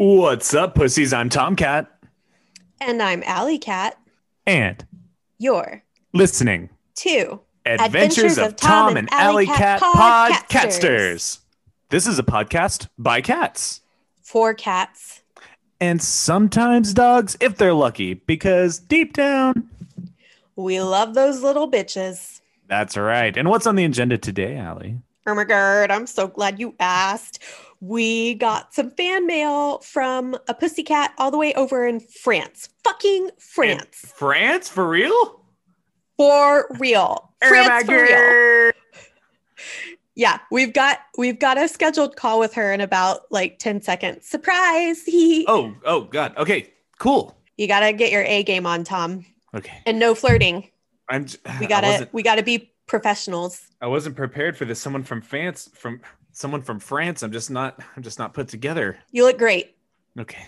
What's up, pussies? I'm Tomcat. And I'm Alley Cat. And You're listening to Adventures, of, Tom and Alley Cat Podcasters. This is a podcast by cats. For cats. And sometimes dogs, if they're lucky, because deep down, we love those little bitches. That's right. And what's on the agenda today, Alley? Oh my god, I'm so glad you asked. We got some fan mail from a pussycat all the way over in France. Fucking France. In France? For real? For real. France for real. Yeah, we've got we've got a scheduled call with her in about like 10 seconds. Surprise. oh, oh god. Okay, cool. You got to get your A game on, Tom. Okay. And no flirting. I'm we got to we got to be professionals. I wasn't prepared for this. Someone from France from someone from France. I'm just not I'm just not put together. You look great. Okay.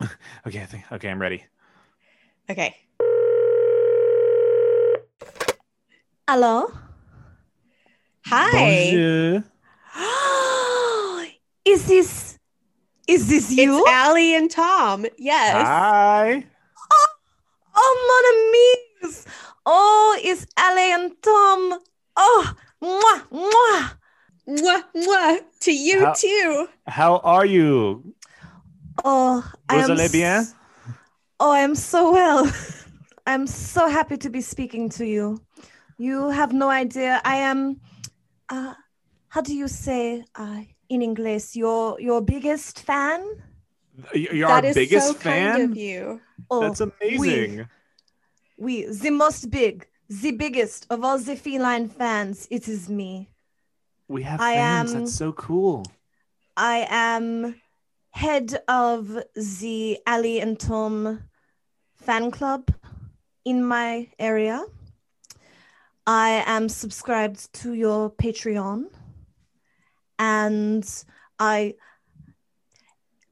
Okay. okay, I think okay, I'm ready. Okay. Hello. Hi. Is this is this you? It's Allie and Tom. Yes. Hi. Oh, oh mon amis. Oh, it's Allie and Tom. Oh, mwah, mwah. Mwah, mwah. To you how, too. How are you? Oh, Vous allez bien? Oh, I'm so well. I'm so happy to be speaking to you. You have no idea. I am, uh, how do you say uh, in English? Your your biggest fan. You're that our biggest so fan. Kind of you. Oh, That's amazing. We, we, the most big, the biggest of all the feline fans. It is me. We have I fans. Am, That's so cool. I am head of the Allie and Tom fan club in my area. I am subscribed to your Patreon. And I,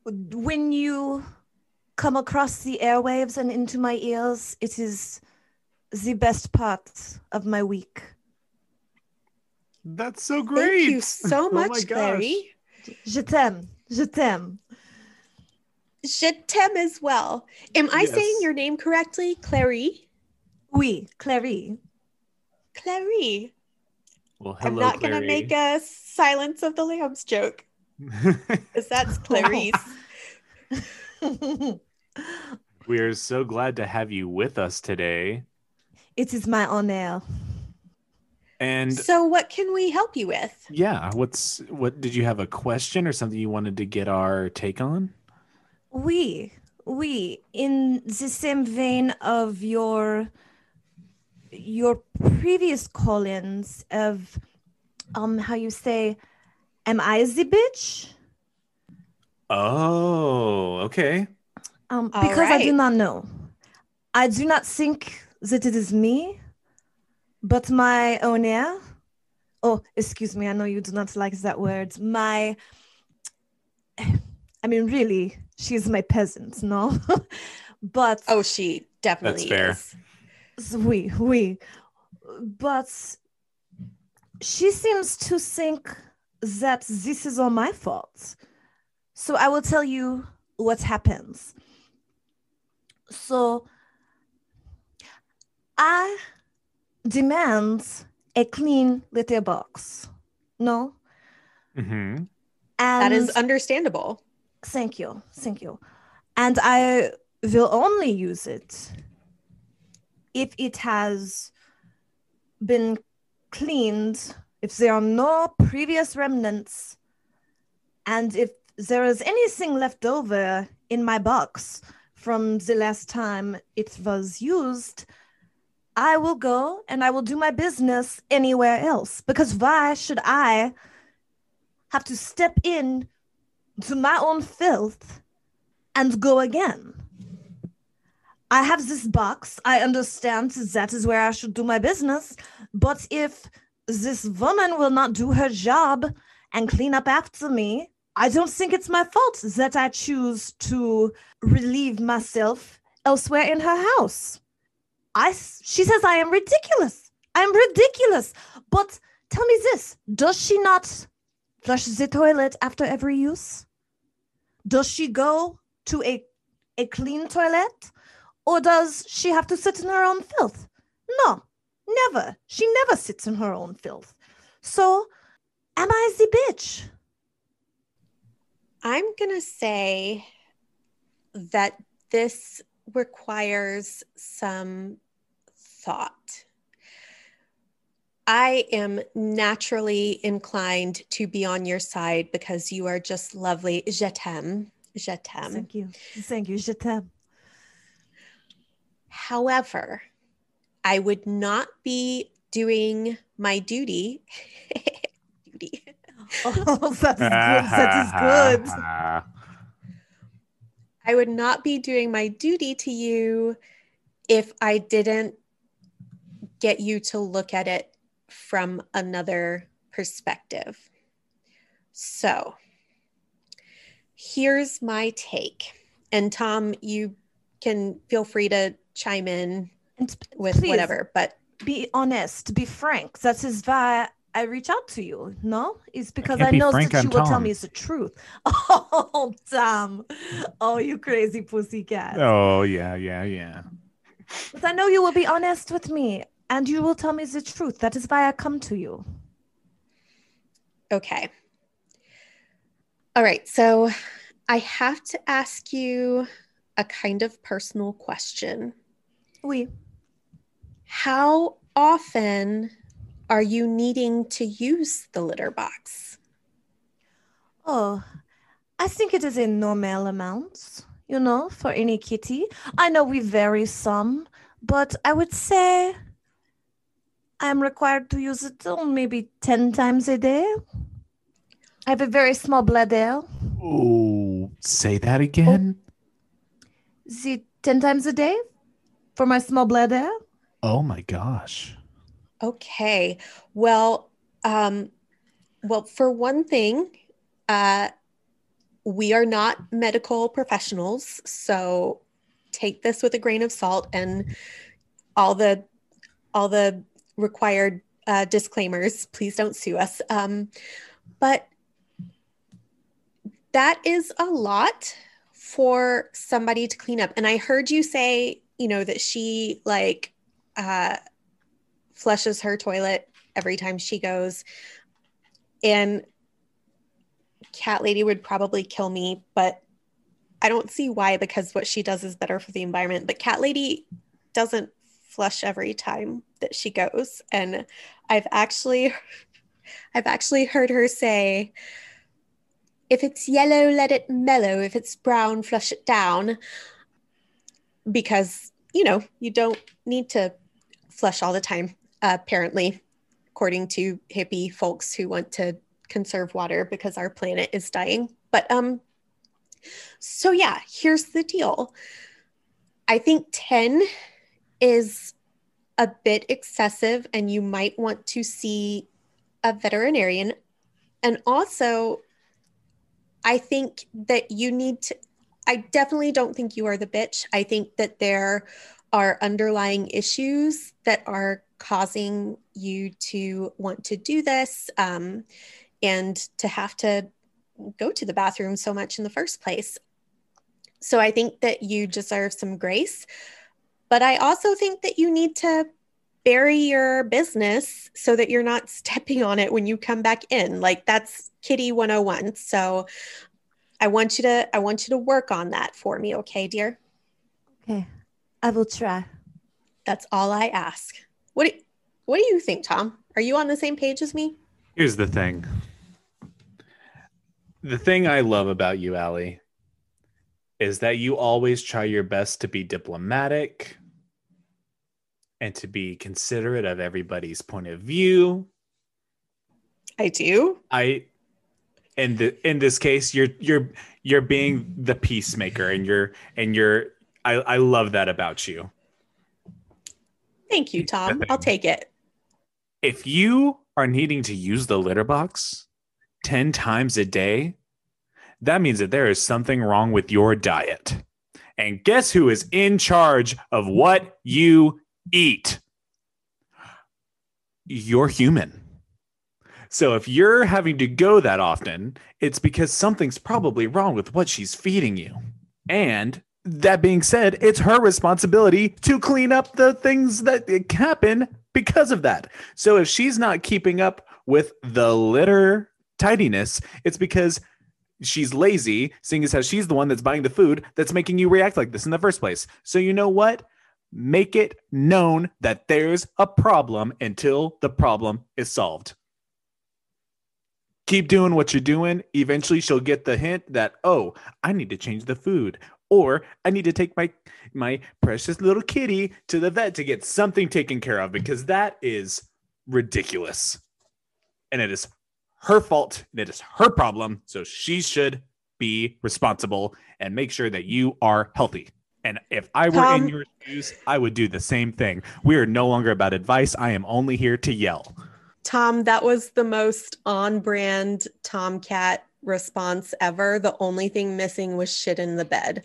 when you come across the airwaves and into my ears, it is the best part of my week. That's so great. Thank you so oh much, Clary. Je t'aime. Je t'aime. Je t'aime as well. Am I yes. saying your name correctly, Clary? Oui, Clary. Clary. Well, hello, I'm not going to make a Silence of the Lambs joke. Because that's Clarice. we are so glad to have you with us today. It is my honor. And so what can we help you with? Yeah, what's what did you have a question or something you wanted to get our take on? We we in the same vein of your your previous call-ins of um how you say am I the bitch? Oh, okay. Um because right. I do not know. I do not think that it is me but my owner, oh, excuse me, I know you do not like that word. My, I mean, really, she's my peasant, no? but oh, she definitely That's is. We, we, but she seems to think that this is all my fault. So I will tell you what happens. So I demands a clean litter box. No? Mm-hmm. And that is understandable. Thank you. Thank you. And I will only use it if it has been cleaned, if there are no previous remnants, and if there is anything left over in my box from the last time it was used, I will go and I will do my business anywhere else because why should I have to step in to my own filth and go again? I have this box. I understand that is where I should do my business. But if this woman will not do her job and clean up after me, I don't think it's my fault that I choose to relieve myself elsewhere in her house. I she says I am ridiculous. I'm ridiculous. But tell me this: Does she not flush the toilet after every use? Does she go to a, a clean toilet or does she have to sit in her own filth? No, never. She never sits in her own filth. So, am I the bitch? I'm going to say that this requires some thought. I am naturally inclined to be on your side because you are just lovely. Je t'aime. Je t'aime. Thank you. Thank you. Je t'aime. However, I would not be doing my duty. duty. Oh, that is good. That is good. I would not be doing my duty to you if I didn't get you to look at it from another perspective. So, here's my take. And Tom, you can feel free to chime in And with please, whatever, but Be honest. Be frank. That is why I reach out to you. No, it's because can't I know frank, that you I'm will tell Tom. me the truth. Oh, Tom. Oh, you crazy pussycat. Oh yeah, yeah, yeah. But I know you will be honest with me and you will tell me the truth. That is why I come to you. okay. All right. So, I have to ask you a kind of personal question. Oui. How often are you needing to use the litter box? Oh, I think it is a normal amount, you know, for any kitty. I know we vary some, but I would say I'm required to use it oh, maybe 10 times a day. I have a very small bladder. Oh, say that again. Is it 10 times a day for my small bladder? Oh my gosh. Okay. Well, um, well, for one thing, uh, we are not medical professionals, so take this with a grain of salt and all the all the required uh, disclaimers. Please don't sue us. Um, but that is a lot for somebody to clean up. And I heard you say, you know, that she like uh, flushes her toilet every time she goes. And Cat Lady would probably kill me, but I don't see why because what she does is better for the environment. But Cat Lady doesn't flush every time that she goes. And I've actually I've actually heard her say if it's yellow, let it mellow. If it's brown, flush it down. Because, you know, you don't need to flush all the time, apparently, according to hippie folks who want to conserve water because our planet is dying. But um so yeah, here's the deal. I think 10 is a bit excessive and you might want to see a veterinarian. And also I think that you need to I definitely don't think you are the bitch. I think that there are underlying issues that are causing you to want to do this um, and to have to go to the bathroom so much in the first place. So I think that you deserve some grace. But I also think that you need to bury your business so that you're not stepping on it when you come back in. Like that's kitty 101. So I want you to I want you to work on that for me, okay, dear? Okay, I will try. That's all I ask. What do, what do you think, Tom? Are you on the same page as me? Here's the thing. The thing I love about you, Allie, is that you always try your best to be diplomatic and to be considerate of everybody's point of view. I do. I in the in this case you're you're you're being the peacemaker and you're and you're I, I love that about you. Thank you, Tom. I'll take it. If you are needing to use the litter box 10 times a day, that means that there is something wrong with your diet. And guess who is in charge of what you eat? You're human. So if you're having to go that often, it's because something's probably wrong with what she's feeding you. And that being said, it's her responsibility to clean up the things that happen because of that. So if she's not keeping up with the litter tidiness, it's because she's lazy, seeing as how she's the one that's buying the food that's making you react like this in the first place. So you know what? Make it known that there's a problem until the problem is solved. Keep doing what you're doing. Eventually, she'll get the hint that, oh, I need to change the food or I need to take my my precious little kitty to the vet to get something taken care of because that is ridiculous. And it is her fault. And it is her problem. So she should be responsible and make sure that you are healthy. And if I were Tom- in your shoes, I would do the same thing. We are no longer about advice. I am only here to yell. Tom, that was the most on brand Tomcat response ever. The only thing missing was shit in the bed.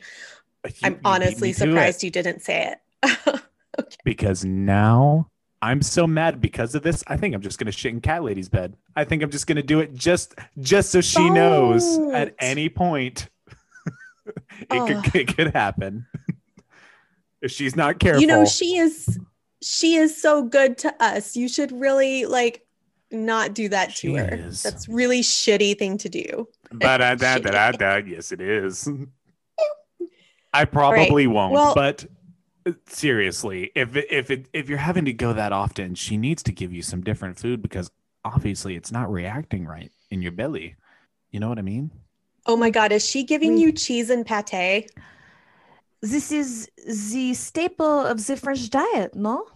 You- I'm honestly surprised you didn't say it. because now I'm so mad because of this. I think I'm just gonna shit in cat lady's bed. I think I'm just gonna do it just just so she knows at any point it Ugh. could it could happen. If she's not careful. you know, she is she is so good to us. You should really like not do that She to her. is. That's really shitty thing to do. Ba-da-da-da-da-da. Yes, it is. I probably won't, Well- but uh, seriously, if if it, if you're having to go that often, she needs to give you some different food because obviously it's not reacting right in your belly. You know what I mean? Oh my god, is she giving you cheese and pate? This is the staple of the French diet, no?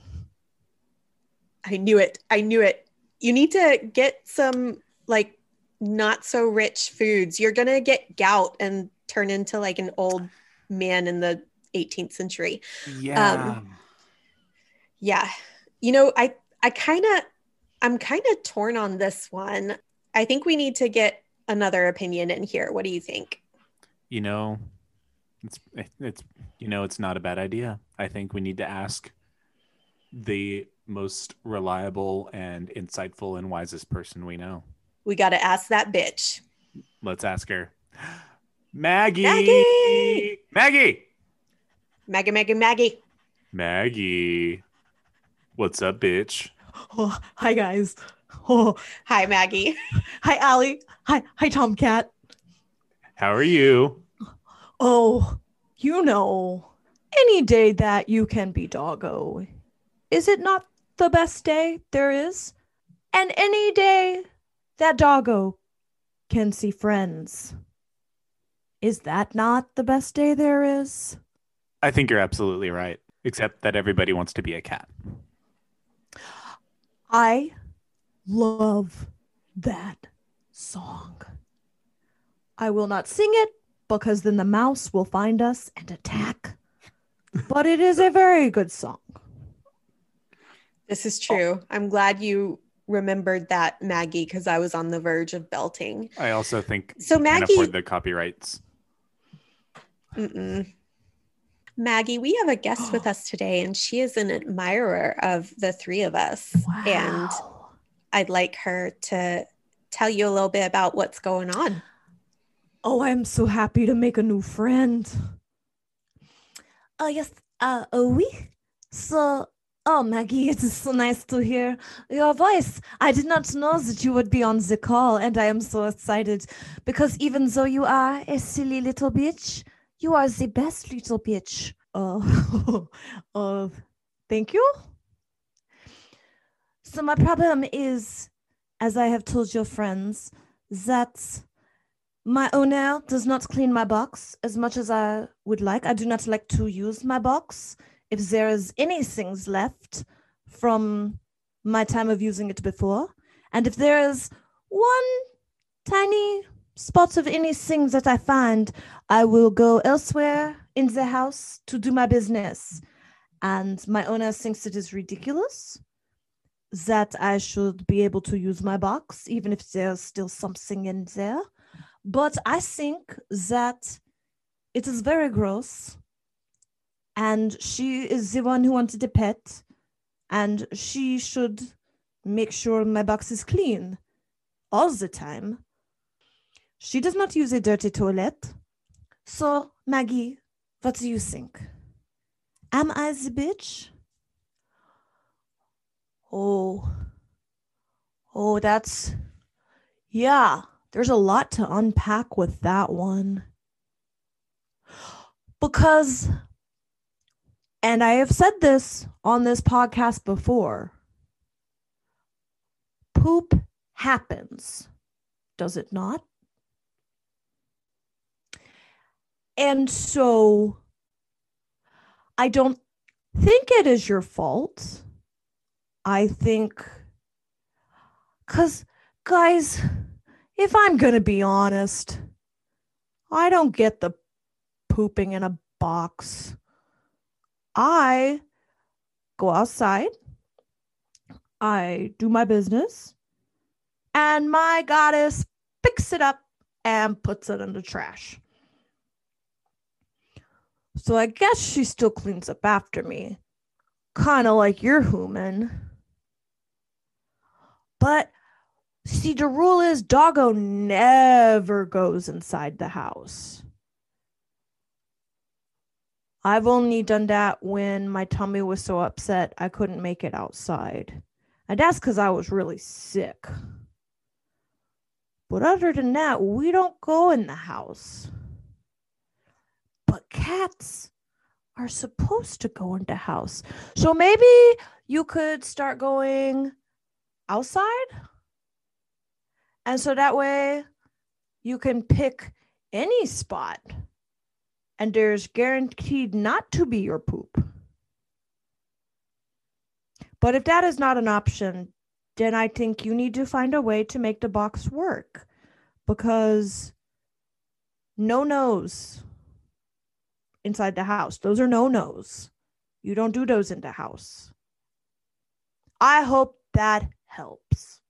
I knew it. I knew it. You need to get some like not so rich foods. You're going to get gout and turn into like an old man in the 18th century. Yeah. Um, yeah. You know, I I kind of I'm kind of torn on this one. I think we need to get another opinion in here. What do you think? you know, it's it's you know, it's not a bad idea. I think we need to ask the most reliable and insightful and wisest person we know. We got to ask that bitch. Let's ask her. Maggie. Maggie! Maggie. Maggie, Maggie, Maggie. Maggie. What's up, bitch? Oh, hi guys. Oh, Hi, Maggie. hi Allie. Hi, hi Tomcat. How are you? Oh, you know, any day that you can be doggo, is it not the best day there is? And any day that doggo can see friends, is that not the best day there is? I think you're absolutely right. Except that everybody wants to be a cat. I love that song. I will not sing it because then the mouse will find us and attack. But it is a very good song. This is true. I'm glad you remembered that, Maggie, because I was on the verge of belting. I also think So you can't Maggie- afford the copyrights. Mm-mm. Maggie, we have a guest with us today, and she is an admirer of the three of us. Wow. And I'd like her to tell you a little bit about what's going on. Oh, I'm so happy to make a new friend. Oh, yes. Uh, oh, oui. So, oh, Maggie, it is so nice to hear your voice. I did not know that you would be on the call, and I am so excited because even though you are a silly little bitch, you are the best little bitch. Oh, oh, thank you. So, my problem is, as I have told your friends, that my owner does not clean my box as much as I would like. I do not like to use my box. If there is any things left from my time of using it before, and if there is one tiny spot of anything that I find, I will go elsewhere in the house to do my business. And my owner thinks it is ridiculous that I should be able to use my box, even if there's still something in there. But I think that it is very gross. And she is the one who wanted a pet. And she should make sure my box is clean. all the time. She does not use a dirty toilet. So, Maggie, what do you think? Am I the bitch? Oh, oh, that's, yeah, there's a lot to unpack with that one. Because, and I have said this on this podcast before poop happens, does it not? And so I don't think it is your fault. I think, because, guys, if I'm going to be honest, I don't get the pooping in a box. I go outside, I do my business, and my goddess picks it up and puts it in the trash. So I guess she still cleans up after me, kind of like your human. But see, the rule is doggo never goes inside the house. I've only done that when my tummy was so upset I couldn't make it outside. And that's because I was really sick. But other than that, we don't go in the house. But cats are supposed to go in the house. So maybe you could start going outside. And so that way you can pick any spot and there's guaranteed not to be your poop. But if that is not an option, then I think you need to find a way to make the box work because no nos inside the house. Those are no nos. You don't do those in the house. I hope that helps.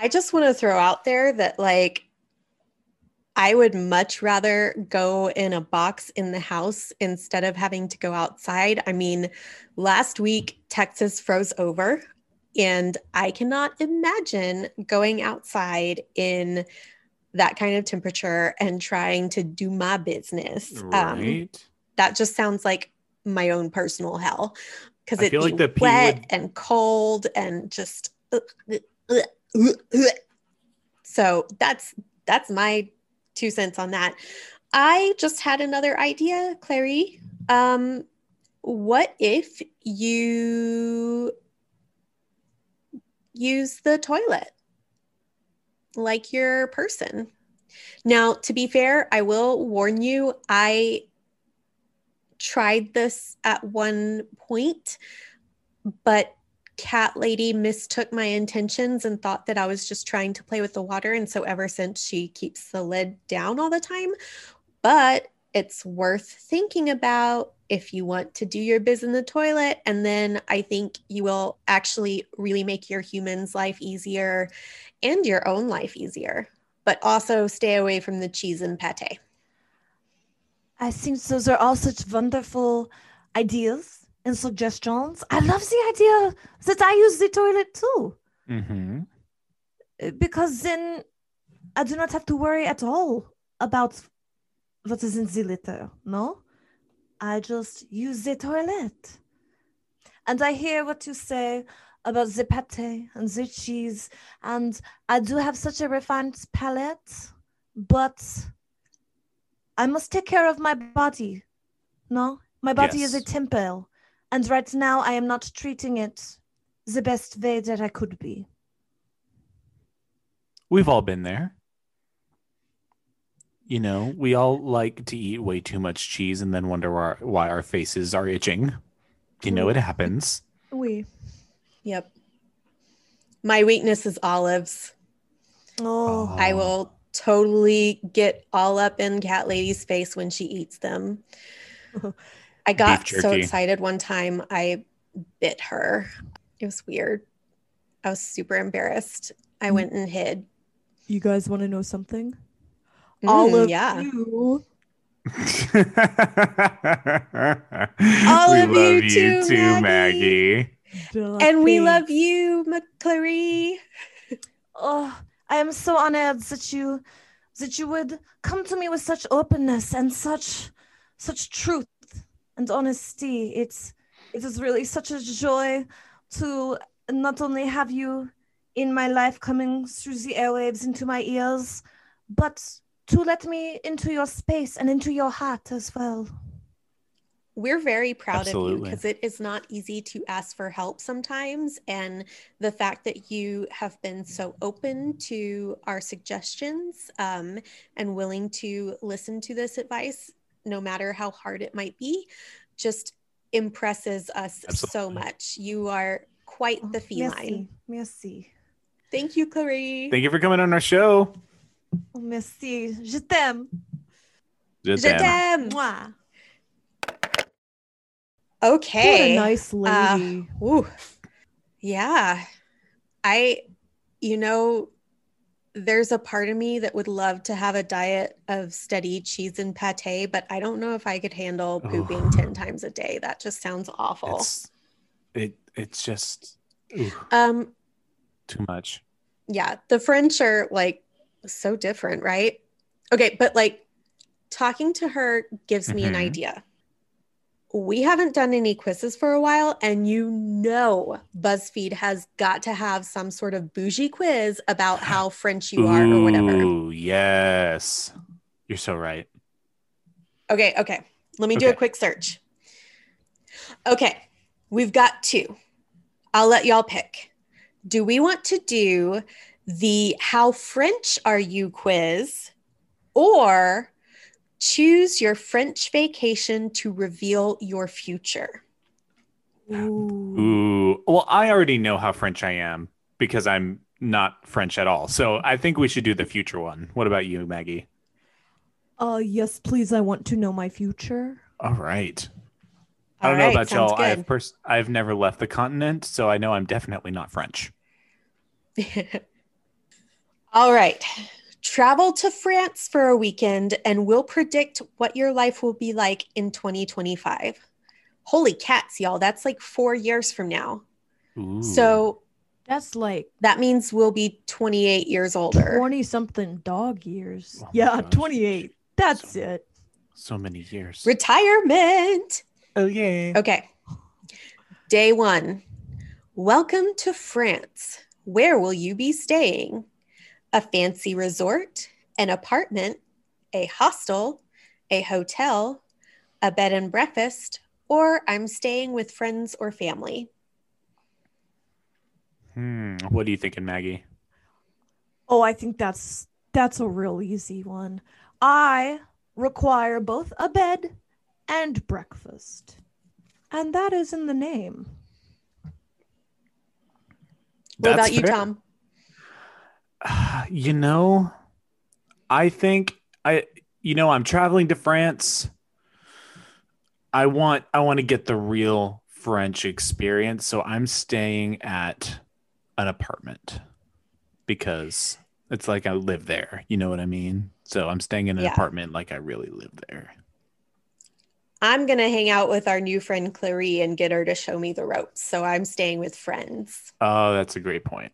I just want to throw out there that, like, I would much rather go in a box in the house instead of having to go outside. I mean, last week, Texas froze over, and I cannot imagine going outside in that kind of temperature and trying to do my business. Um, Right. that just sounds like my own personal hell because it's like wet would- and cold and just uh, uh, uh, so that's that's my two cents on that. I just had another idea clary. Um what if you use the toilet like your person? Now to be fair i will warn you i tried this at one point, but Cat Lady mistook my intentions and thought that I was just trying to play with the water. And so ever since she keeps the lid down all the time. But it's worth thinking about if you want to do your biz in the toilet. And then I think you will actually really make your human's life easier and your own life easier. But also stay away from the cheese and pate. I think those are all such wonderful ideas and suggestions. I love the idea that I use the toilet too, Mm-hmm. because then I do not have to worry at all about what is in the litter. No, I just use the toilet. And I hear what you say about the pate and the cheese, and I do have such a refined palate, but I must take care of my body. No, my body is a temple, and right now I am not treating it the best way that I could be. We've all been there. You know, we all like to eat way too much cheese and then wonder why, why our faces are itching. You know, it mm. happens. We. Yep. My weakness is olives. Oh. oh, I will totally get all up in Cat Lady's face when she eats them. I got so excited one time I bit her. It was weird. I was super embarrassed. I Mm. went and hid. you guys want to know something? Mm, all of yeah. you All we of love you too, too, Maggie. Maggie. And we love you, McClary. Oh, I am so honored that you that you would come to me with such openness and such such truth and honesty. It's it is really such a joy to not only have you in my life coming through the airwaves into my ears, but to let me into your space and into your heart as well. We're very proud of you because it is not easy to ask for help sometimes. And the fact that you have been so open to our suggestions um, and willing to listen to this advice, no matter how hard it might be, just impresses us so much. You are quite the oh, feline. Merci. Merci. Thank you, Clarie. Thank you for coming on our show. Oh, merci. Je t'aime. Je Je t'aime. t'aime. Mwah. Okay. What a nice uh, lady. Ooh, yeah. I, you know, there's a part of me that would love to have a diet of steady cheese and pate, but I don't know if I could handle pooping Ooh. 10 times a day. That just sounds awful. It's it it's just ooh, um, too much. yeah, the French are like so different, right? Okay, but like talking to her gives me an Mhm. idea. We haven't done any quizzes for a while, and you know BuzzFeed has got to have some sort of bougie quiz about how French you are or whatever. Yes. You're so right. Okay, okay. Let me do a quick search. Okay, we've got two. I'll let y'all pick. Do we want to do the How French Are You quiz or choose your French vacation to reveal your future? Ooh. Ooh. Well, I already know how French I am because I'm not French at all. So I think we should do the future one. What about you, Maggie? Uh, yes, please. I want to know my future. All right. I don't know right, about y'all. good. I've pers- I've never left the continent, so I know I'm definitely not French. All right. Travel to France for a weekend and we'll predict what your life will be like in 2025. Holy cats, y'all. That's like four years from now. Ooh. So That's like that means we'll be 28 years older. 20 something dog years. Oh yeah, gosh. 28. That's So- it. so many years. Retirement. oh yeah. Okay. Day one. Welcome to France. Where will you be staying? A fancy resort, an apartment, a hostel, a hotel, a bed and breakfast, or I'm staying with friends or family. Hmm. What are you thinking, Maggie? Oh, I think that's that's a real easy one. I require both a bed and breakfast. And that is in the name. What That's about you. Tom? You know, I think I you know, I'm traveling to France. I want I want to get the real French experience, so I'm staying at an apartment because it's like I live there, you know what I mean? So I'm staying in an Yeah. apartment like I really live there. I'm going to hang out with our new friend Clarie and get her to show me the ropes. So I'm staying with friends. Oh, that's a great point.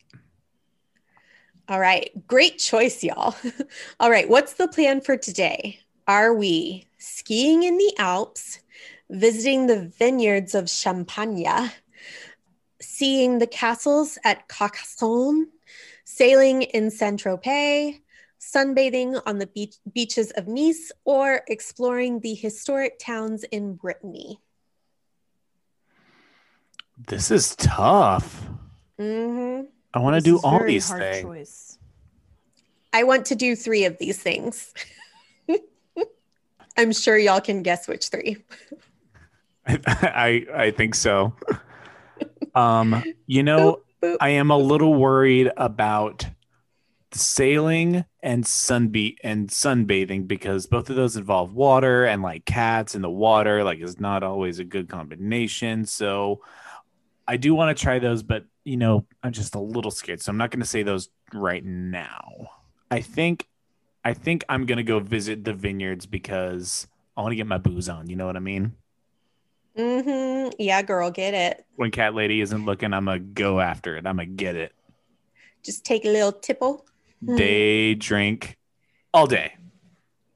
All right. Great choice, y'all. All right. What's the plan for today? Are we skiing in the Alps, visiting the vineyards of Champagne, seeing the castles at Carcassonne, sailing in Saint Tropez, sunbathing on the beach- beaches of Nice, or exploring the historic towns in Brittany? This is tough. hmm I want to do all very these hard things. choice. I want to do three of these things. I'm sure y'all can guess which three. I I think so. Um, you know, boop. I am a little worried about sailing and sunbe and sunbathing because both of those involve water and like cats in the water like is not always a good combination. So I do want to try those, but you know, I'm just a little scared. So I'm not going to say those right now. I think I think I'm going to go visit the vineyards because I want to get my booze on, you know what I mean? Mm-hmm. Yeah, girl, get it. when cat lady isn't looking i'm gonna go after it i'm gonna get it Just take a little tipple. Day drink all day.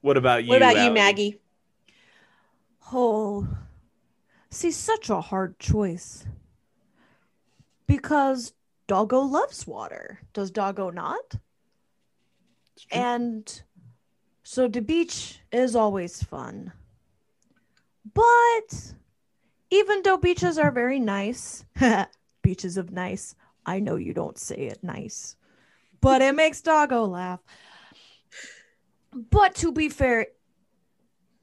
What about you? What about you, Maggie? Oh, see, such a hard choice. Because Doggo loves water. Does Doggo not? And so the beach is always fun. But even though beaches are very nice, beaches of nice, I know you don't say it nice, but it makes Doggo laugh. But to be fair,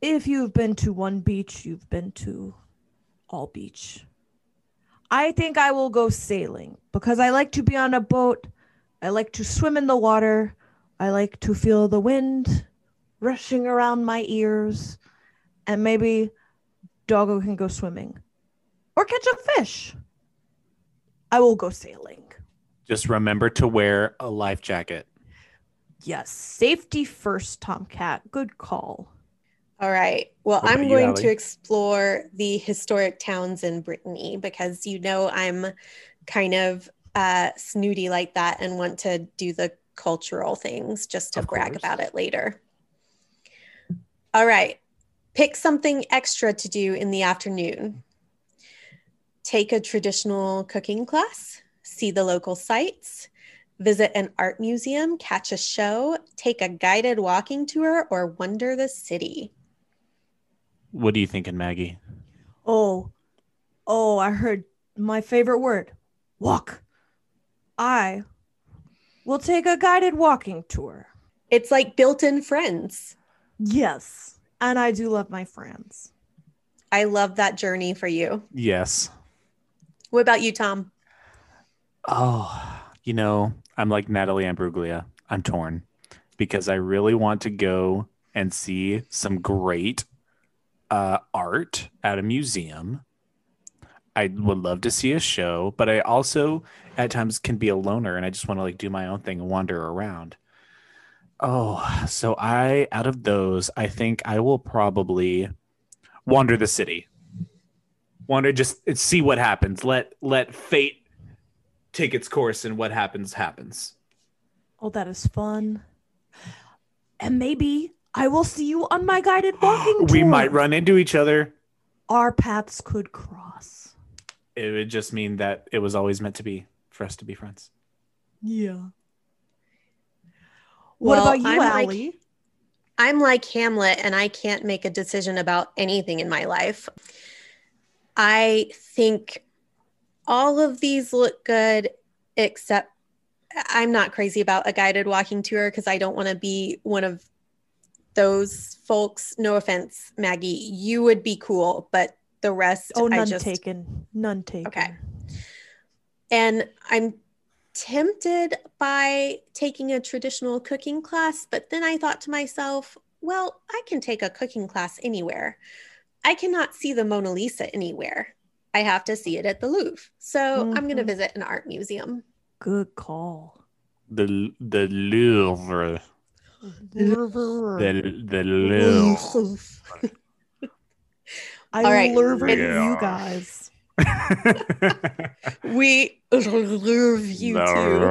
if you've been to one beach, you've been to all beach. I think I will go sailing because I like to be on a boat. I like to swim in the water. I like to feel the wind rushing around my ears. And maybe Doggo can go swimming or catch a fish. I will go sailing. Just remember to wear a life jacket. Yes, safety first, Tomcat. Good call. All right. Well, I'm you, going Allie? to explore the historic towns in Brittany because you know I'm kind of uh, snooty like that and want to do the cultural things just to Of brag course. about it later. All right. Pick something extra to do in the afternoon. Take a traditional cooking class, see the local sites, visit an art museum, catch a show, take a guided walking tour, or wander the city. What are you thinking, Maggie? Oh, oh, I heard my favorite word walk. I will take a guided walking tour. It's like built in friends. Yes. And I do love my friends. I love that journey for you. Yes. What about you, Tom? Oh, you know, I'm like Natalie Imbruglia. I'm torn because I really want to go and see some great uh, art at a museum. I would love to see a show, but I also at times can be a loner and I just want to like do my own thing and wander around. Oh, so I out of those, I think I will probably wander the city. Wander just see what happens. Let let fate take its course and what happens happens. Oh, that is fun. And maybe I will see you on my guided walking tour. we might run into each other. Our paths could cross. It would just mean that it was always meant to be for us to be friends. Yeah. What Well, about you, I'm like- I'm like Hamlet and I can't make a decision about anything in my life. I think all of these look good, except I'm not crazy about a guided walking tour because I don't want to be one of those folks. No offense, Maggie. You would be cool, but the rest, Oh, I none just taken. None taken. Okay. And I'm tempted by taking a traditional cooking class, but then I thought to myself, well, I can take a cooking class anywhere. I cannot see the Mona Lisa anywhere. I have to see it at the Louvre. So I'm going to mm-hmm. visit an art museum. Good call. The the Louvre. The the Louvre. I All right. love you guys. we love you too.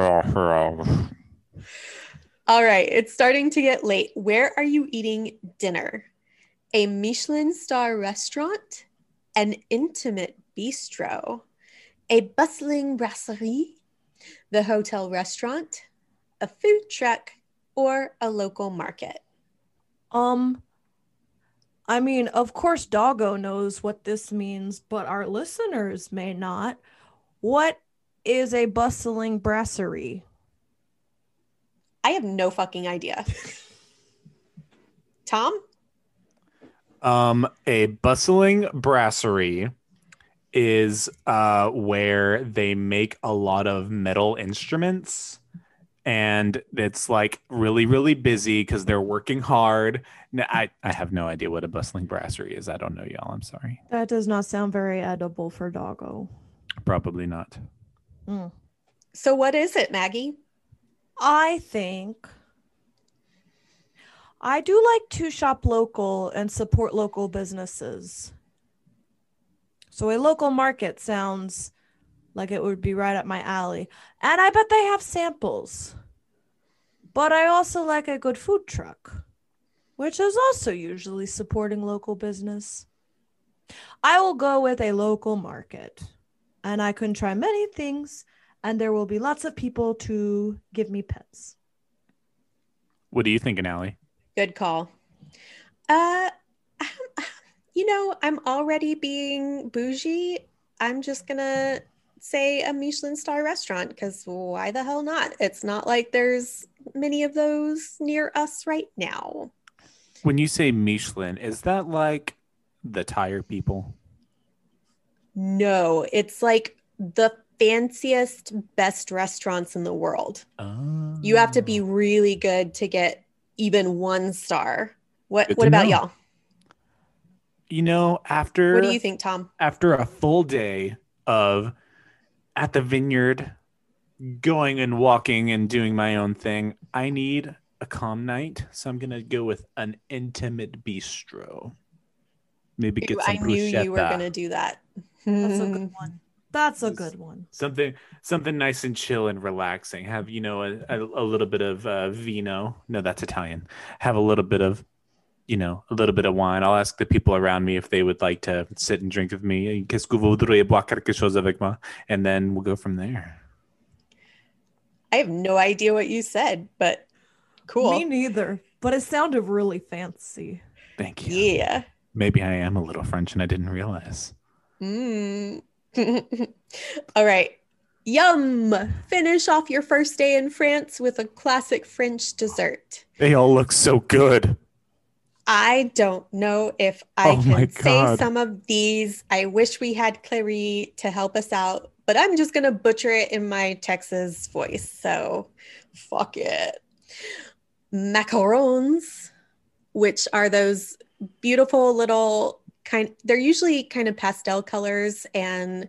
All right, it's starting to get late. Where are you eating dinner? A Michelin star restaurant, an intimate bistro, a bustling brasserie, the hotel restaurant, a food truck, or a local market? Um, I mean, of course, Doggo knows what this means, but our listeners may not. What is a bustling brasserie? I have no fucking idea. Tom? Um, a bustling brasserie is uh, where they make a lot of metal instruments, and it's like really, really busy because they're working hard. No, I, I have no idea what a bustling brasserie is. I don't know, y'all. I'm sorry. That does not sound very edible for Doggo. Probably not. Mm. So, what is it, Maggie? I think I do like to shop local and support local businesses. So a local market sounds like it would be right up my alley. And I bet they have samples. But I also like a good food truck, which is also usually supporting local business. I will go with a local market, and I can try many things, and there will be lots of people to give me pets. What are you thinking, Allie? Good call. Uh, you know, I'm already being bougie. I'm just gonna say a Michelin star restaurant because why the hell not? It's not like there's many of those near us right now. When you say Michelin, is that like the tire people? No, it's like the fanciest, best restaurants in the world. Oh. You have to be ah. really good to get even one star. What what about know. y'all? You know, after What do you think, Tom? after a full day of at the vineyard, going and walking and doing my own thing, I need a calm night. So I'm gonna go with an intimate bistro. Maybe get some I knew you were going to do that. That's a good one. That's a good one. something something nice and chill and relaxing have you know a, a, a little bit of uh, vino no that's italian have a little bit of you know a little bit of wine i'll ask the people around me if they would like to sit and drink with me Qu'est-ce que vous voudriez boire quelque chose avec moi and then we'll go from there I have no idea what you said, but cool. Me neither, but it sounded really fancy. thank you Yeah. maybe i am a little french and i didn't realize Mm. All right. Yum. Finish off your first day in France with a classic French dessert. they all look so good I don't know if I Oh can say some of these. I wish we had Clary to help us out, but I'm just going to butcher it in my Texas voice. So fuck it. Macarons, which are those beautiful little kind, they're usually kind of pastel colors and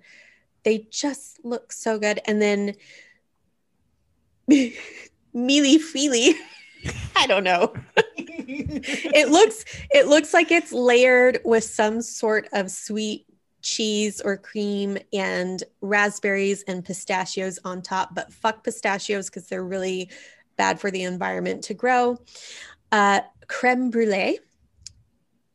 they just look so good. And then mealy feely. I don't know it looks it looks like it's layered with some sort of sweet cheese or cream and raspberries and pistachios on top but fuck pistachios because they're really bad for the environment to grow uh, creme brulee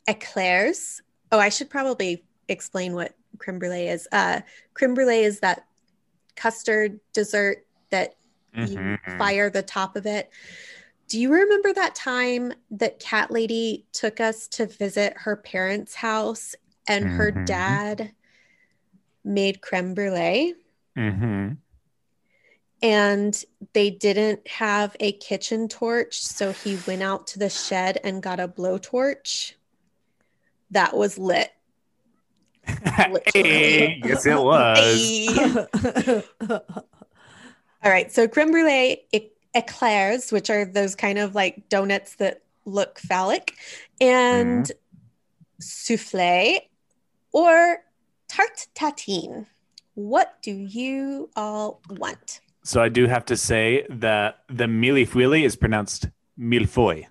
eclairs oh i should probably explain what creme brulee is uh, creme brulee is that custard dessert that you Mhm. fire the top of it. Do you remember that time that Cat Lady took us to visit her parents' house and her Mhm. dad made creme brulee Mhm. and they didn't have a kitchen torch, so he went out to the shed and got a blowtorch? That was lit. hey, yes it was All right. So creme brulee e- eclairs, which are those kind of like donuts that look phallic, and souffle or tarte tatine. What do you all want? So I do have to say that the millefeuille is pronounced millefeuille.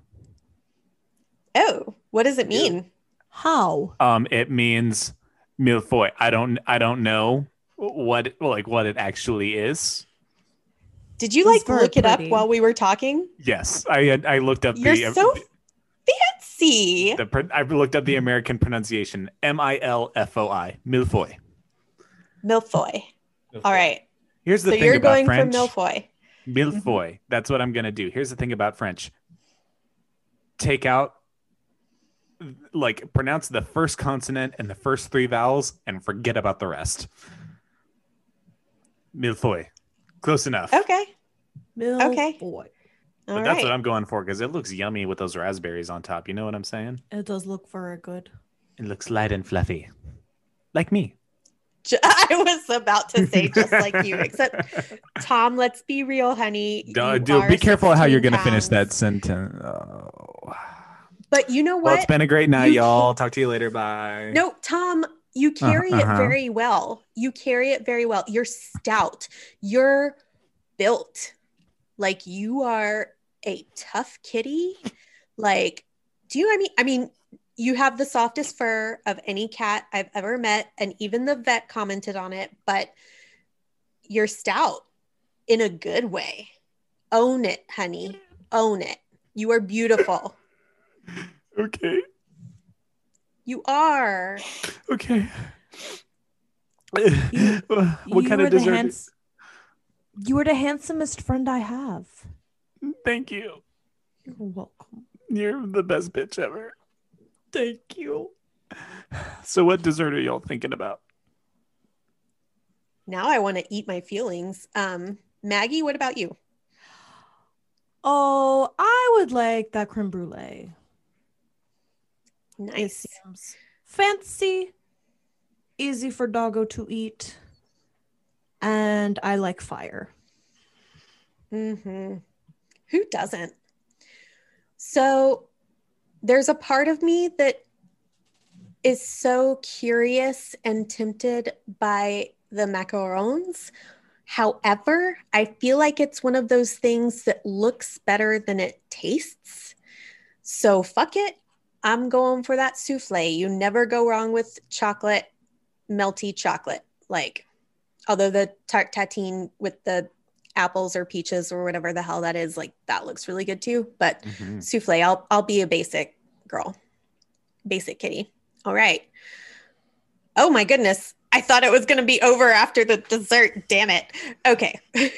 Oh, what does it mean? How? Um, it means millefeuille. I don't, I don't know what, like, what it actually is. Did you like look it up while we were talking? Yes, I, had- I looked up You're the, so fancy. the, pro- I looked up the American pronunciation. M I L F O I, millefeuille. Milfoy. All right. Here's the So thing you're about going French. for Milfoy. Millefeuille. That's what I'm gonna do. Here's the thing about French. Take out, like, pronounce the first consonant and the first three vowels, and forget about the rest. Millefeuille. Close enough. Okay. Milk Okay. boy. All but right. that's what I'm going for because it looks yummy with those raspberries on top. You know what I'm saying? It does look very good. It looks light and fluffy, like me. I was about to say just like you, except Tom, let's be real, honey. Don't, do, be careful how you're gonna finish that sentence. Oh. But you know Well, what? it's been a great night, You- y'all. Talk to you later. Bye. no, Tom, you carry uh-huh. it very well. You carry it very well. You're stout. You're built. Like you are a tough kitty. Like, do you I mean I mean you have the softest fur of any cat I've ever met, and even the vet commented on it, but you're stout in a good way. Own it, honey. Own it. You are beautiful. Okay. You are. Okay. You- what You kind are of the dessert? hands- You are the handsomest friend I have. Thank you. You're welcome. You're the best bitch ever. Thank you. So, what dessert are y'all thinking about? Now I want to eat my feelings. Um, Maggie, what about you? Oh, I would like that creme brulee. Nice. seems fancy, easy for doggo to eat, and I like fire. hmm Who doesn't? So there's a part of me that is so curious and tempted by the macarons. However, I feel like it's one of those things that looks better than it tastes. So fuck it. I'm going for that souffle. You never go wrong with chocolate, melty chocolate. Like, although the tart tatine with the apples or peaches or whatever the hell that is, like that looks really good too. But mm-hmm. souffle, I'll I'll be a basic girl, basic kitty. All right. Oh my goodness, I thought it was going to be over after the dessert. Damn it. Okay.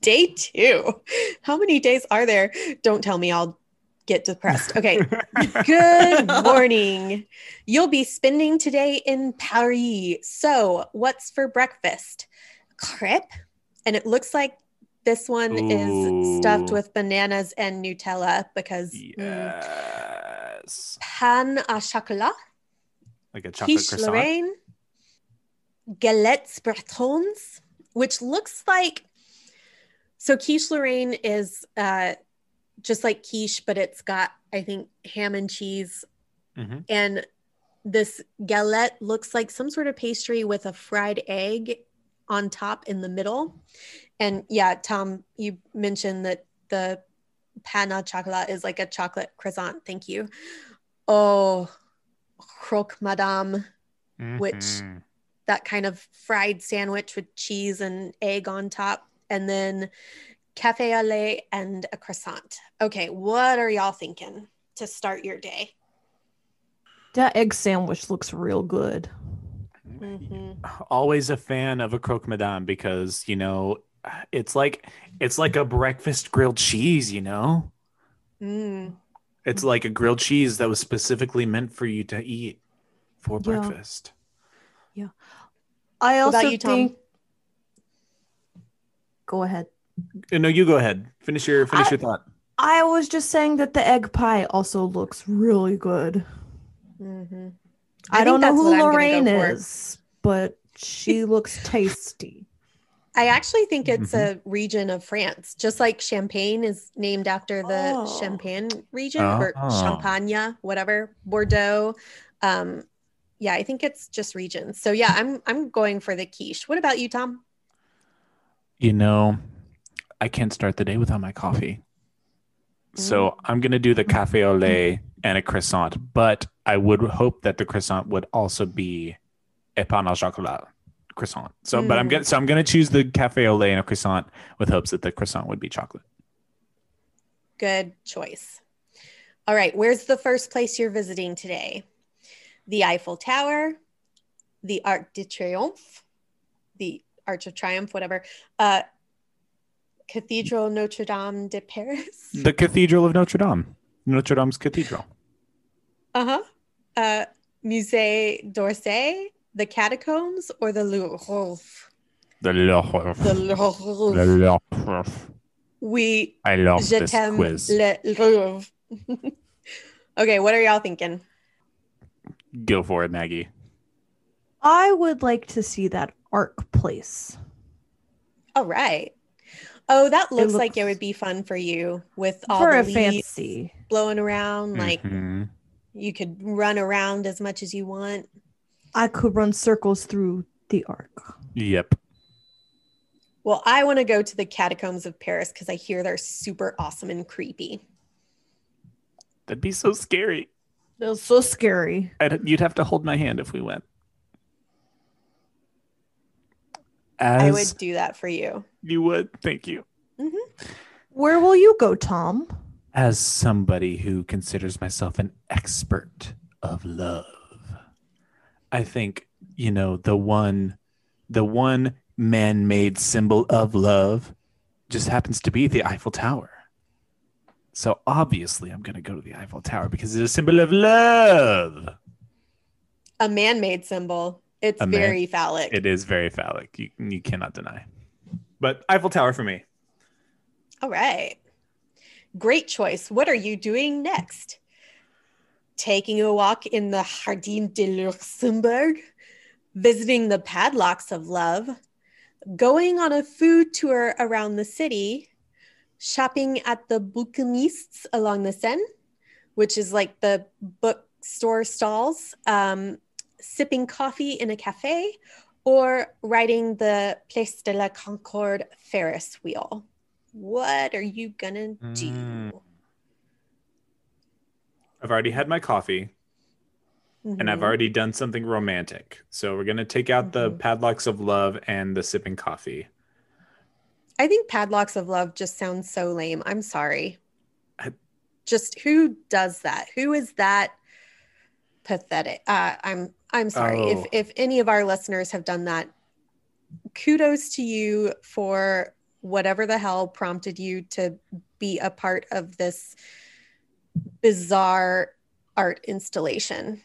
Day two. How many days are there? Don't tell me I'll get depressed. Okay. Good morning. You'll be spending today in Paris. So, what's for breakfast? Crepe. And it looks like this one is stuffed with bananas and Nutella because mm, pan à chocolat, Like a chocolate quiche croissant. Lorraine, galettes bretons, which looks like so quiche Lorraine is uh, just like quiche, but it's got I think ham and cheese Mhm. and this galette looks like some sort of pastry with a fried egg on top in the middle. And yeah, Tom, you mentioned that the panna chocolat is like a chocolate croissant. Thank you. Oh, croque madame, Which- Mhm. that kind of fried sandwich with cheese and egg on top. And then cafe au lait and a croissant. Okay, what are y'all thinking to start your day? That egg sandwich looks real good. Mhm. always a fan of a croque madame because you know it's like it's like a breakfast grilled cheese you know Mm. it's like a grilled cheese that was specifically meant for you to eat for Yeah. breakfast Yeah, I also about you, Tom? think. Go ahead. Uh, no you go ahead finish your finish I- your thought I was just saying that the egg pie also looks really good. Mhm. I, think don't know who what I'm gonna Lorraine go is, but she looks tasty. I actually think it's Mhm. a region of France, just like Champagne is named after the Oh. Champagne region or Oh. Champagne, whatever, Bordeaux. Um, yeah, I think it's just regions. So yeah, I'm I'm going for the quiche. What about you, Tom? you know i can't start the day without my coffee so i'm going to do the cafe au lait and a croissant but i would hope that the croissant would also be a pain au chocolat croissant so but i'm Mm. going to so i'm going to choose the cafe au lait and a croissant with hopes that the croissant would be chocolate Good choice. All right, where's the first place you're visiting today? The Eiffel Tower, the Arc de Triomphe, the Arch of Triumph, whatever. Uh, Cathedral Notre Dame de Paris. the cathedral of notre dame notre dame's cathedral Uh-huh. Uh Musée d'Orsay, the catacombs, or the Louvre? the Louvre. The Louvre. The Louvre. We i love je this t'aime quiz le Louvre. okay, what are y'all thinking? go for it maggie I would like to see that arc place. All right. Oh, that looks, like it would be fun for you with all For the a fancy. blowing around. Like Mhm. you could run around as much as you want. I could run circles through the arc. yep Well, I want to go to the catacombs of Paris because I hear they're super awesome and creepy. that'd be so scary That's so scary. I'd, you'd have to hold my hand if we went As I would do that for you. you would, thank you. Mm-hmm. Where will you go, Tom? As somebody who considers myself an expert of love, I think, you know, the one the one man-made symbol of love just happens to be the Eiffel Tower. So obviously I'm gonna go to the Eiffel Tower because it's a symbol of love. A man-made symbol. It's man- very phallic. It is very phallic. You you cannot deny. But Eiffel Tower for me. All right. Great choice. What are you doing next? Taking a walk in the Jardin de Luxembourg, visiting the padlocks of love, going on a food tour around the city, shopping at the bouquinistes along the Seine, which is like the bookstore stalls, um, sipping coffee in a cafe, or riding the Place de la Concorde Ferris wheel. What are you gonna do? Mm. I've already had my coffee and I've Mhm. already done something romantic. So we're gonna take out the Mhm. padlocks of love and the sipping coffee. I think padlocks of love just sounds so lame. I'm sorry. I- Just who does that? Who is that pathetic? Uh, I'm I'm sorry. Oh. If if any of our listeners have done that, kudos to you for whatever the hell prompted you to be a part of this bizarre art installation.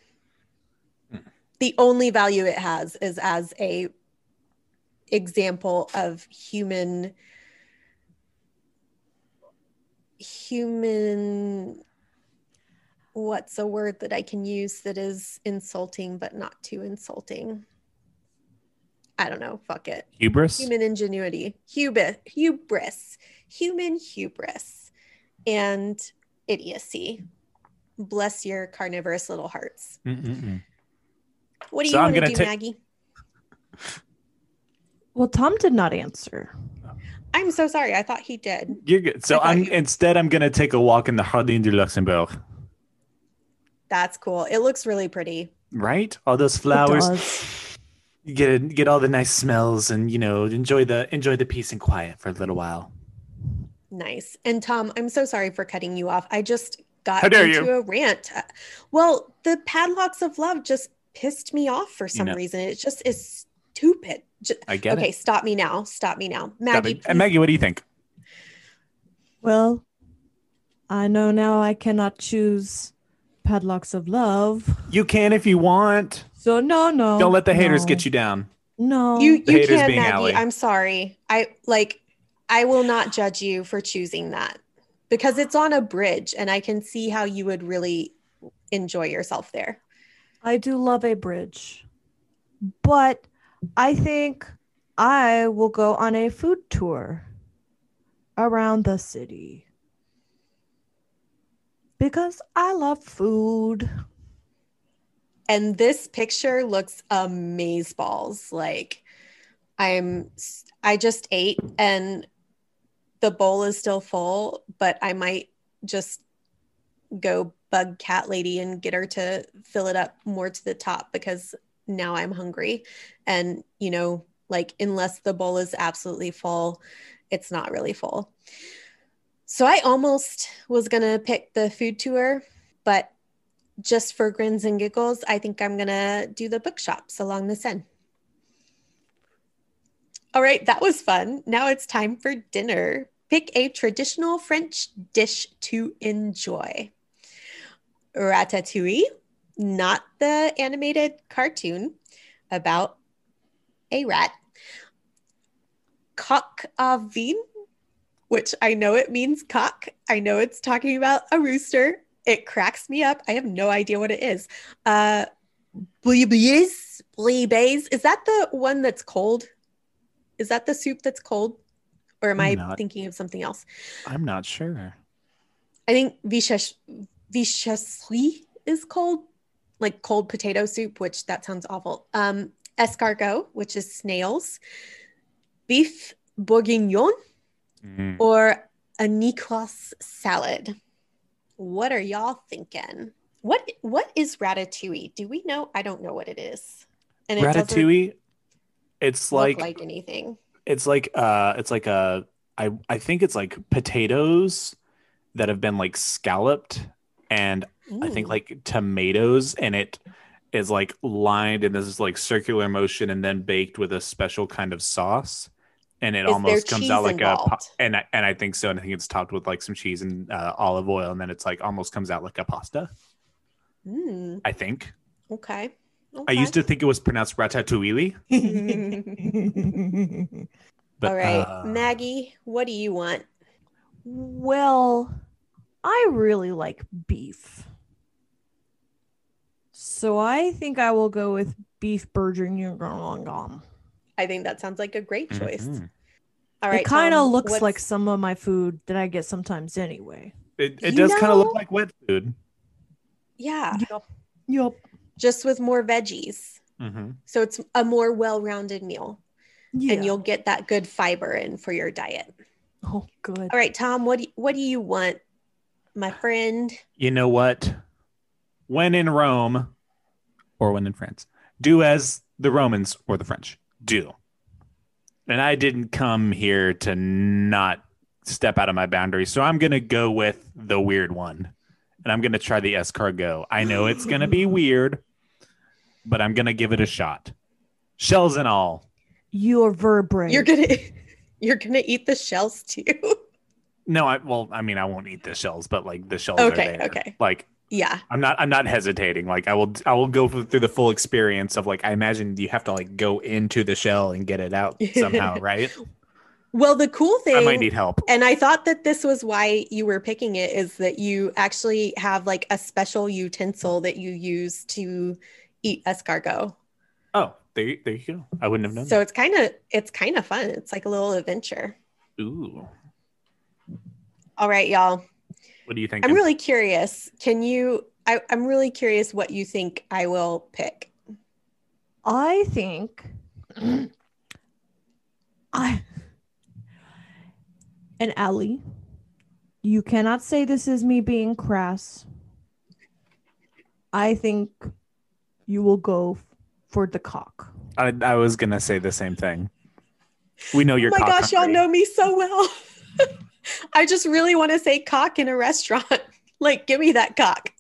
Hmm. The only value it has is as a example of human human what's a word that I can use that is insulting but not too insulting? I don't know. Fuck it. Hubris? Human ingenuity, hubris, hubris, human hubris, and idiocy. Bless your carnivorous little hearts. Mm-mm-mm. What do you I'm want to do, take- Maggie? Well, Tom did not answer. I'm so sorry. I thought he did. You're good. So I thought I'm you- instead I'm gonna take a walk in the Jardin du Luxembourg. That's cool. It looks really pretty. Right? All those flowers. You get get all the nice smells and you know enjoy the enjoy the peace and quiet for a little while. Nice. And Tom, I'm so sorry for cutting you off. I just got into you. a rant. Uh, Well, the padlocks of love just pissed me off for some know. reason. It just is stupid. Ju- I get okay, it. stop me now. Stop me now. Maggie. And Maggie, what do you think? Well, I know now I cannot choose padlocks of love. You can if you want. So no, no. Don't let the haters no, get you down. No. you The you can being Maggie. Allie. I'm sorry. I like I will not judge you for choosing that because it's on a bridge and I can see how you would really enjoy yourself there. I do love a bridge. But I think I will go on a food tour around the city. Because I love food. and this picture looks amaze balls like i'm i just ate and the bowl is still full but i might just go bug cat lady and get her to fill it up more to the top because now i'm hungry. And you know like unless the bowl is absolutely full it's not really full so i almost was going to pick the food tour but just for grins and giggles, I think I'm going to do the bookshops along the Seine. All right, that was fun. Now it's time for dinner. Pick a traditional French dish to enjoy. Ratatouille, not the animated cartoon about a rat. Coq à vin, which I know it means cock. I know it's talking about a rooster. It cracks me up. I have no idea what it is. Uh, bouillabaisse, bouillabaisse. Is that the one that's cold? Is that the soup that's cold? Or am I Not- thinking of something else? I'm not sure. I think vichas- vichasserie is cold, like cold potato soup, which that sounds awful. Um, escargot, which is snails. Beef bourguignon Mm. or a Nikos salad. What are y'all thinking? What what is ratatouille? Do we know? I don't know what it is. And it Ratatouille. It's like, like anything. it's like uh it's like a I I think it's like potatoes that have been like scalloped and I think like tomatoes and it is like lined in this like circular motion and then baked with a special kind of sauce and it Is almost comes out cheese like a po- and I, and I think so and I think it's topped with like some cheese and uh, olive oil and then it's like almost comes out like a pasta Mm, I think okay. I used to think it was pronounced ratatouille but All right, uh, Maggie, what do you want? well, I really like beef. So I think I will go with beef bourguignon. I think that sounds like a great choice. mhm. All right, it kind of Tom, looks what's- like some of my food that I get sometimes anyway. it, it You does kind of look like wet food yeah, Yup. Yup. just with more veggies. hmm So it's a more well-rounded meal, Yeah. and you'll get that good fiber in for your diet. Oh, good. All right, Tom, what do what do you want, my friend? you know what? When in Rome or when in France, do as the Romans or the French do. And I didn't come here to not step out of my boundaries. So I'm going to go with the weird one. And I'm going to try the escargot. I know it's going to be weird, but I'm going to give it a shot. Shells and all. You're vertebrate. You're gonna you're gonna eat the shells too. No, I well, I mean, I won't eat the shells, but like the shells are Okay, there. okay. Like yeah, I'm not I'm not hesitating. Like I will I will go through the full experience of like I imagine you have to like go into the shell and get it out somehow, right? Well, the cool thing I might need help. And I thought that this was why you were picking it is that you actually have like a special utensil that you use to eat escargot. Oh, there you- there you go. I wouldn't have known. So it's kind of it's kind of fun. It's like a little adventure. Ooh, All right, y'all. What do you think? I'm really curious. Can you I, I'm really curious what you think I will pick. I think I and Ellie, you cannot say this is me being crass. I think you will go f- for the cock. I, I was gonna say the same thing. We know you're. oh my cock gosh, y'all know me so well. I just really want to say cock in a restaurant. like, give me that cock.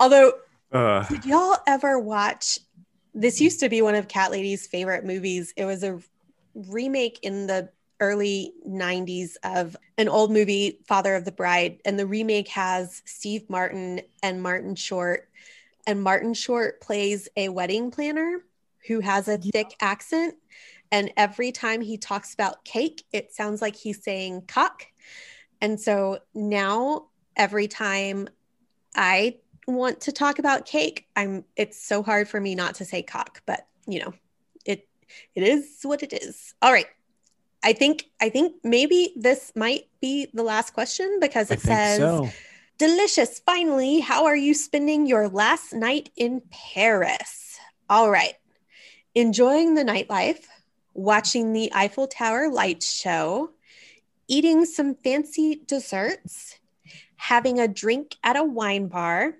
Although Ugh. Did y'all ever watch? This used to be one of Cat Lady's favorite movies. It was a remake in the early 90s of an old movie, Father of the Bride. And the remake has Steve Martin and Martin Short. And Martin Short plays a wedding planner who has a Yeah. thick accent. And every time he talks about cake, it sounds like he's saying cock. And so now, every time I want to talk about cake i'm it's so hard for me not to say cock but you know it it is what it is. All right. I think i think maybe this might be the last question because it says so. delicious. Finally how are you spending your last night in paris? All right. Enjoying the nightlife watching the eiffel tower light show eating some fancy desserts having a drink at a wine bar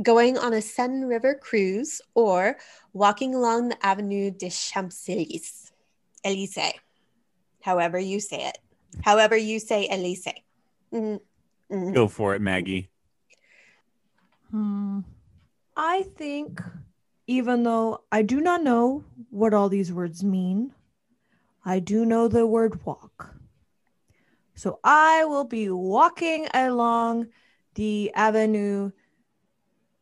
going on a Seine River cruise, or walking along the Avenue des Champs-Élysées. Élysées, however you say it. However you say Élysées. Mm, mm. Go for it, Maggie. Hmm. I think, even though I do not know what all these words mean, I do know the word walk. So I will be walking along the Avenue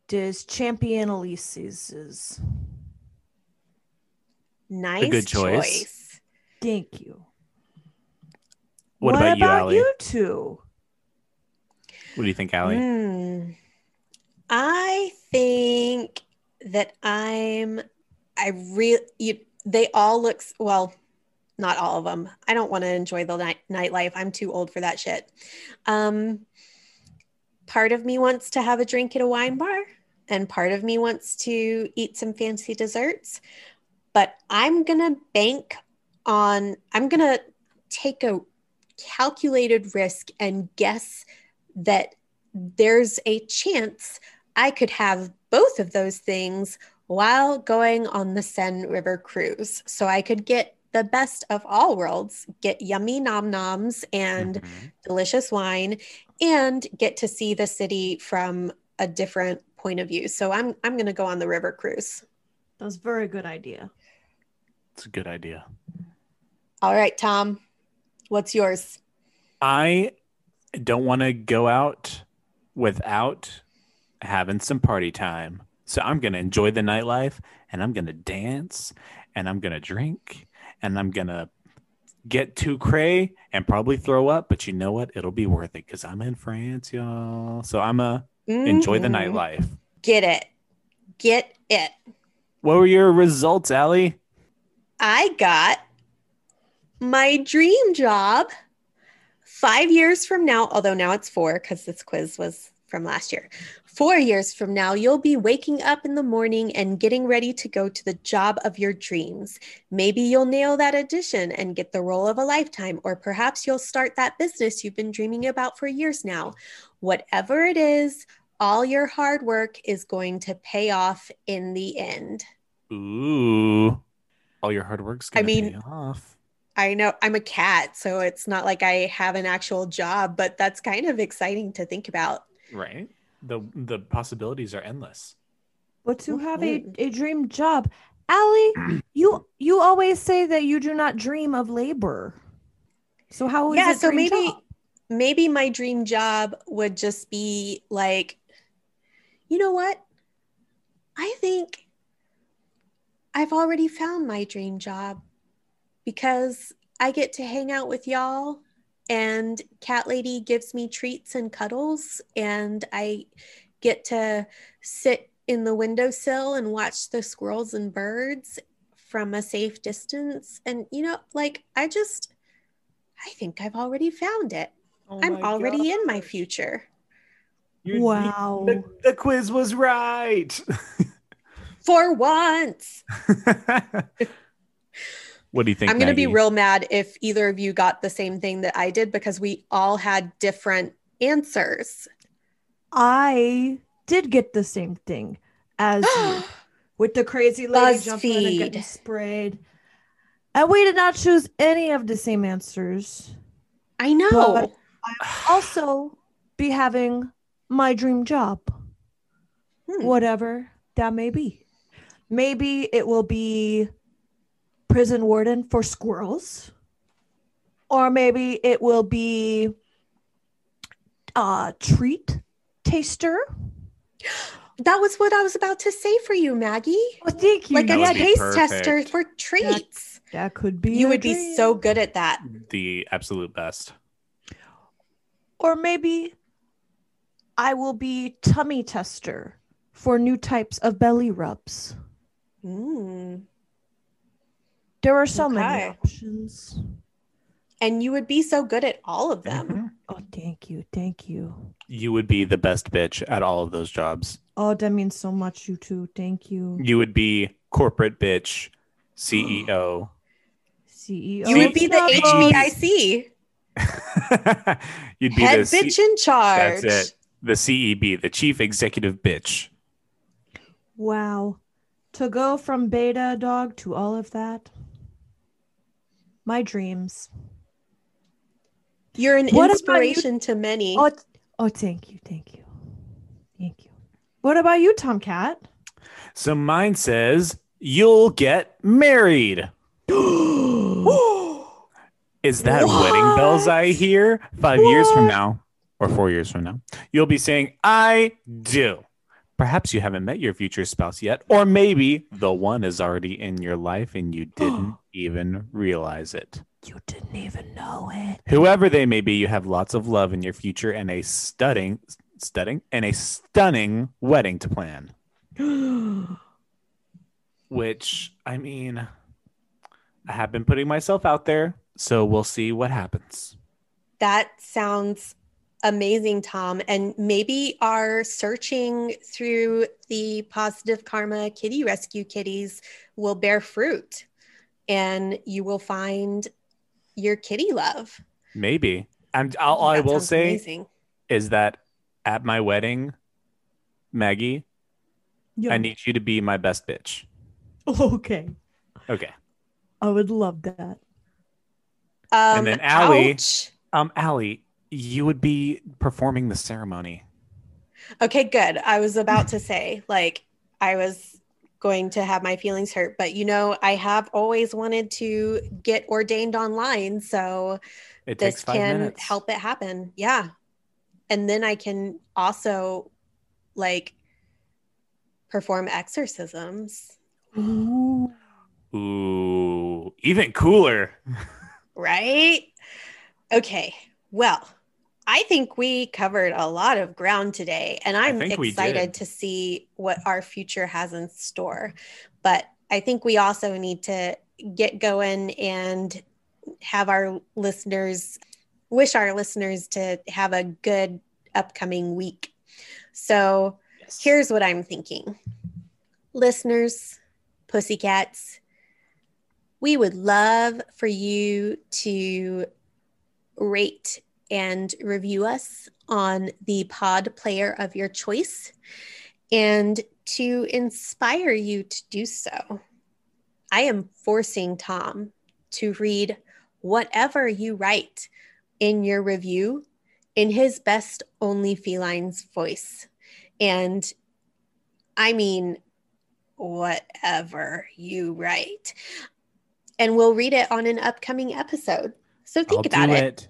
des Champion Elysees. Nice good choice. choice. Thank you. What, about, you, Allie? you two? What do you think, Allie? Hmm. I think that I'm. I really. They all look well. Not all of them. I don't want to enjoy the night nightlife. I'm too old for that shit. Um, part of me wants to have a drink at a wine bar, and part of me wants to eat some fancy desserts. But I'm gonna bank on. I'm gonna take a calculated risk and guess that there's a chance I could have both of those things while going on the Seine River cruise. So I could get the best of all worlds get yummy nom noms and Mhm. delicious wine and get to see the city from a different point of view. So I'm I'm going to go on the river cruise. That's a very good idea. It's a good idea. All right, Tom. What's yours? I don't want to go out without having some party time. So I'm going to enjoy the nightlife and I'm going to dance and I'm going to drink and I'm going to get too cray and probably throw up. But you know what? It'll be worth it because I'm in France, y'all. So I'm going to enjoy the Mhm. nightlife. Get it. Get it. What were your results, Allie? I got my dream job five years from now, although now it's four because this quiz was from last year. Four years from now, you'll be waking up in the morning and getting ready to go to the job of your dreams. Maybe you'll nail that audition and get the role of a lifetime, or perhaps you'll start that business you've been dreaming about for years now. Whatever it is, all your hard work is going to pay off in the end. Ooh. All your hard work's I going to mean- pay off. I know I'm a cat, so it's not like I have an actual job, but that's kind of exciting to think about. Right? The the possibilities are endless. But to have a, a dream job, Allie, you you always say that you do not dream of labor. So how is Yeah, it so dream maybe- job? Maybe my dream job would just be like, you know what? I think I've already found my dream job because I get to hang out with y'all and Cat Lady gives me treats and cuddles and I get to sit in the windowsill and watch the squirrels and birds from a safe distance and you know like I just I think I've already found it. Oh I'm already in my future. Wow. The, the quiz was right. For once. what do you think? I'm going to be real mad if either of you got the same thing that I did because we all had different answers. I did get the same thing as you with the crazy lady jumping and getting sprayed. And we did not choose any of the same answers. I know. But- Also, be having my dream job, Hmm. whatever that may be. Maybe it will be prison warden for squirrels, or maybe it will be uh, treat taster. That was what I was about to say for you, Maggie. Oh, thank you. Like That a would yeah, be taste perfect. tester for treats. that could be. You a would be so good at that. the absolute best. Or maybe I will be tummy tester for new types of belly rubs. Mm. There are so many options. And you would be so good at all of them. Mhm. Oh, thank you. Thank you. You would be the best bitch at all of those jobs. Oh, that means so much, you too. Thank you. You would be corporate bitch, CEO. CEO. You would be the HBIC, You'd be head the C- bitch in charge. That's it. The CEB, the chief executive bitch. Wow. To go from beta dog to all of that. My dreams. You're an What about you- inspiration to many. Oh, oh, thank you. Thank you. Thank you. What about you, Tomcat? So mine says you'll get married. Is that wedding bells I hear? Five years from now, or four years from now, you'll be saying, I do. Perhaps you haven't met your future spouse yet, or maybe the one is already in your life and you didn't even realize it. You didn't even know it. Whoever they may be, you have lots of love in your future and a stunning, stunning, and a stunning wedding to plan. Which, I mean, I have been putting myself out there, so we'll see what happens. That sounds amazing, Tom. And maybe our searching through the positive karma kitty rescue kitties will bear fruit and you will find your kitty love. Maybe. And all I will say amazing. is that at my wedding, Maggie, Yeah. I need you to be my best bitch. okay. Okay. I would love that. Um, then Allie- ouch. Um, Allie, you would be performing the ceremony. Okay, good. I was about to say, like, I was going to have my feelings hurt, but you know, I have always wanted to get ordained online. So It this takes five can minutes. help it happen. Yeah. And then I can also like perform exorcisms, Ooh. Ooh, even cooler. right? Okay. Well, I think we covered a lot of ground today, and I'm excited to see what our future has in store. But I think we also need to get going and have our listeners wish our listeners to have a good upcoming week. So, here's what I'm thinking. Listeners, pussycats, we would love for you to rate and review us on the pod player of your choice and to inspire you to do so. I am forcing Tom to read whatever you write in your review in his best only felines voice. And I mean, whatever you write. And we'll read it on an upcoming episode. So think I'll about it. it.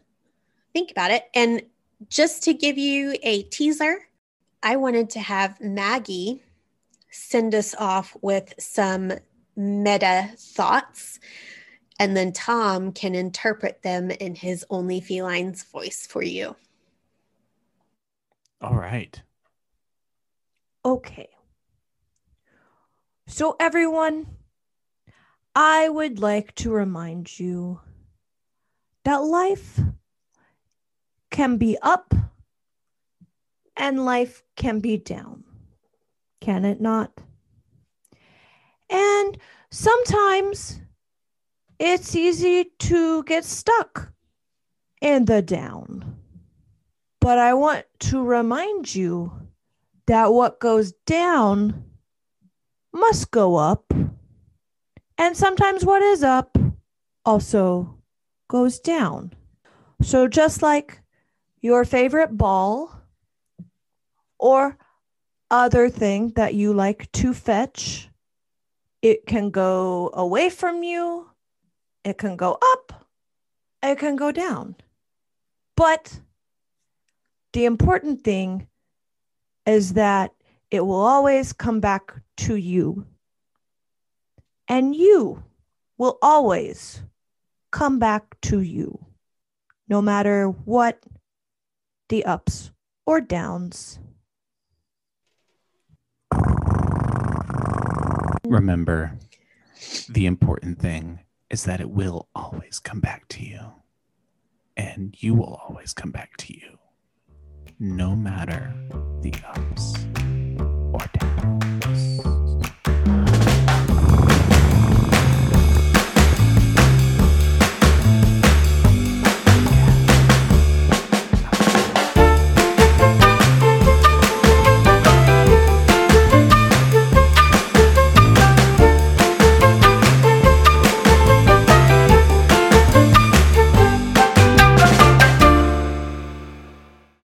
Think about it. And just to give you a teaser, I wanted to have Maggie send us off with some meta thoughts. And then Tom can interpret them in his only felines voice for you. All right. Okay. So, everyone, I would like to remind you that life can be up and life can be down. Can it not? And sometimes it's easy to get stuck in the down. But I want to remind you that what goes down must go up. And sometimes what is up also goes down. So just like your favorite ball or other thing that you like to fetch, it can go away from you, it can go up, it can go down. But the important thing is that it will always come back to you. And you will always come back to you, no matter what the ups or downs. Remember, the important thing is that it will always come back to you. And you will always come back to you, no matter the ups or downs.